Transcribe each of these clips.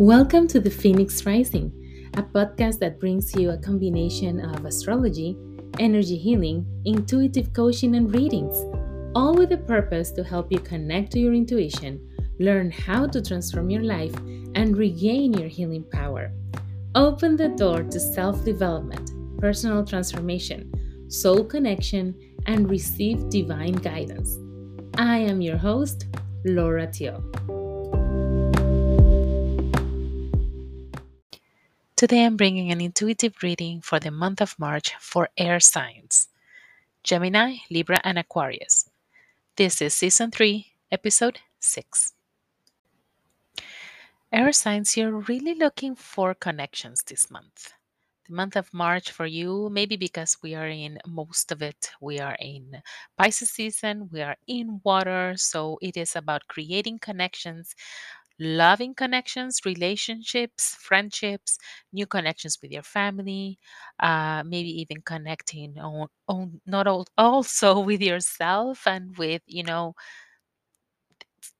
Welcome to the Phoenix Rising, a podcast that brings you a combination of astrology, energy healing, intuitive coaching, and readings, all with the purpose to help you connect to your intuition, learn how to transform your life, and regain your healing power. Open the door to self development, personal transformation, soul connection, and receive divine guidance. I am your host, Laura Tio. Today I'm bringing an intuitive reading for the month of March for air signs Gemini, Libra, and Aquarius. This is season 3, episode 6. Air signs, you're really looking for connections this month. The month of March for you, maybe because we are in most of it, we are in Pisces season, we are in water, so it is about creating connections loving connections, relationships, friendships, new connections with your family, uh, maybe even connecting on, on not all, also with yourself and with you know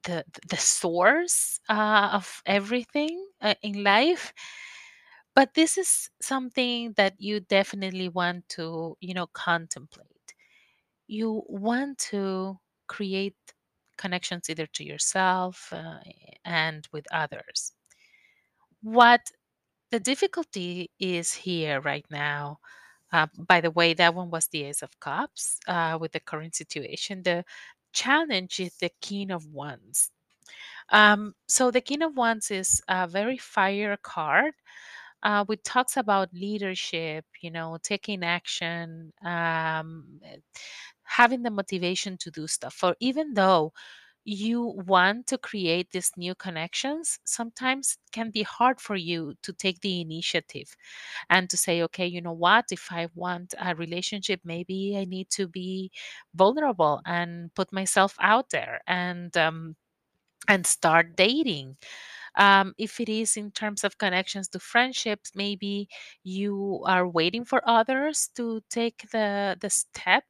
the the source uh, of everything uh, in life. But this is something that you definitely want to you know contemplate. You want to create connections either to yourself uh, and with others. What the difficulty is here right now, uh, by the way, that one was the Ace of Cups uh, with the current situation. The challenge is the King of Wands. Um, so the King of Wands is a very fire card. Uh, talks about leadership, you know, taking action, um, having the motivation to do stuff. For even though you want to create these new connections, sometimes it can be hard for you to take the initiative and to say, okay, you know what, if I want a relationship, maybe I need to be vulnerable and put myself out there and um, and start dating. Um, if it is in terms of connections to friendships, maybe you are waiting for others to take the the step,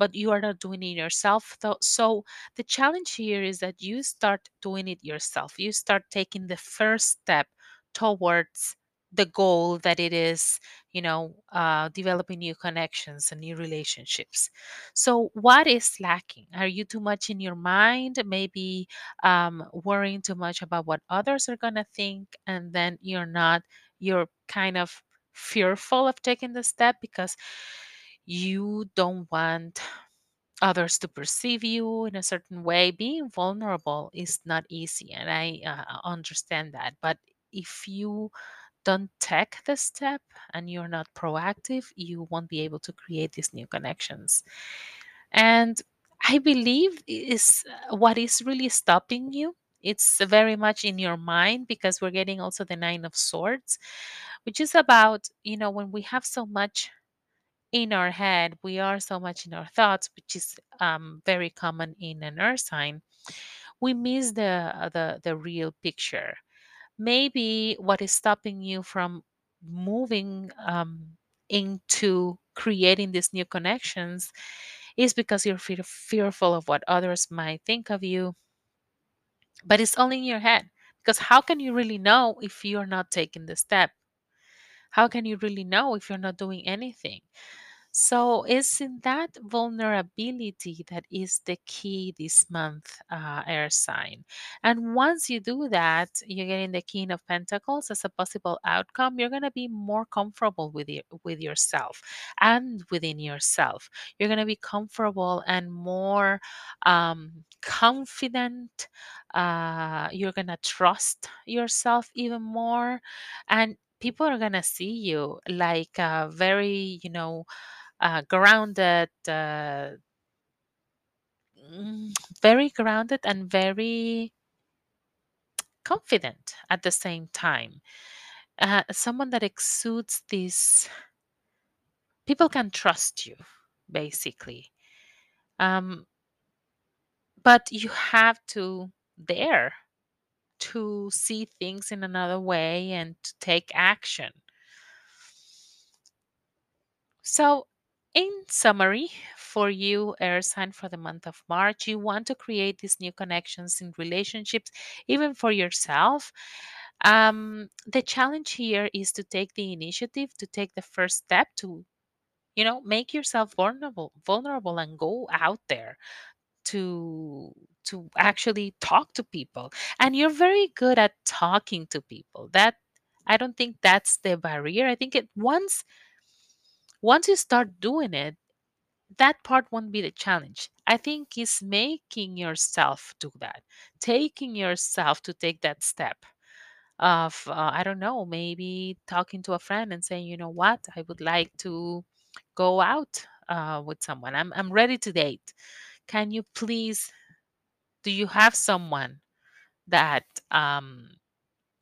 but you are not doing it yourself. So, so the challenge here is that you start doing it yourself. You start taking the first step towards the goal that it is you know uh, developing new connections and new relationships so what is lacking are you too much in your mind maybe um, worrying too much about what others are going to think and then you're not you're kind of fearful of taking the step because you don't want others to perceive you in a certain way being vulnerable is not easy and i uh, understand that but if you don't take the step and you're not proactive you won't be able to create these new connections. And i believe is uh, what is really stopping you it's very much in your mind because we're getting also the nine of swords which is about you know when we have so much in our head we are so much in our thoughts which is um, very common in an earth sign we miss the uh, the the real picture. Maybe what is stopping you from moving um, into creating these new connections is because you're fear- fearful of what others might think of you. But it's only in your head because how can you really know if you're not taking the step how can you really know if you're not doing anything so it's in that vulnerability that is the key this month, uh, air sign. And once you do that, you're getting the King of Pentacles as a possible outcome. You're gonna be more comfortable with with yourself and within yourself. You're gonna be comfortable and more um, confident. Uh, you're gonna trust yourself even more, and people are gonna see you like a very, you know uh, grounded, uh, mm, very grounded and very confident at the same time. Uh, someone that exudes this, people can trust you, basically. Um, but you have to dare to see things in another way and to take action. So, in summary, for you, air sign, for the month of March, you want to create these new connections in relationships, even for yourself. Um, the challenge here is to take the initiative, to take the first step, to you know make yourself vulnerable, vulnerable, and go out there to to actually talk to people. And you're very good at talking to people. That I don't think that's the barrier. I think it once once you start doing it, that part won't be the challenge. I think is making yourself do that, taking yourself to take that step of, uh, I don't know, maybe talking to a friend and saying, you know what, I would like to go out uh, with someone. I'm, I'm ready to date. Can you please, do you have someone that, um,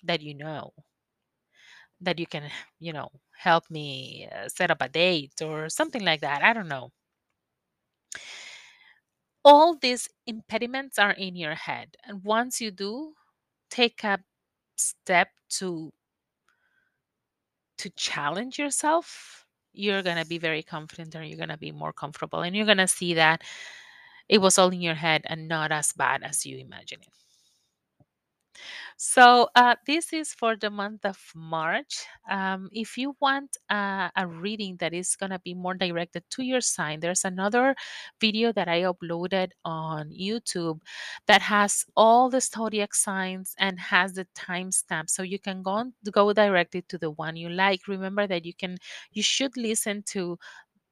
that you know, that you can, you know, help me uh, set up a date or something like that? I don't know all these impediments are in your head and once you do take a step to to challenge yourself you're going to be very confident and you're going to be more comfortable and you're going to see that it was all in your head and not as bad as you imagine it So, uh, this is for the month of March. Um, if you want uh, a reading that is going to be more directed to your sign, there's another video that I uploaded on YouTube that has all the zodiac signs and has the timestamp. So you can go, on, go directly to the one you like. Remember that you can, you should listen to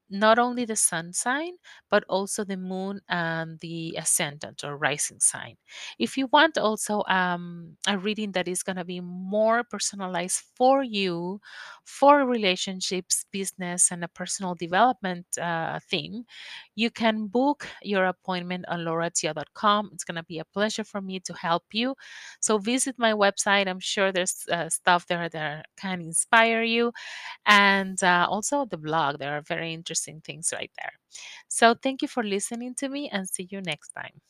not only the sun sign, but also the moon and the ascendant or rising sign. If you want also um, a reading that is going to be more personalized for you, for relationships, business, and a personal development uh, theme, you can book your appointment on lauratio.com. It's going to be a pleasure for me to help you. So visit my website. I'm sure there's uh, stuff there that can inspire you and uh, also the blog. There are very interesting things right there. So thank you for listening to me and see you next time.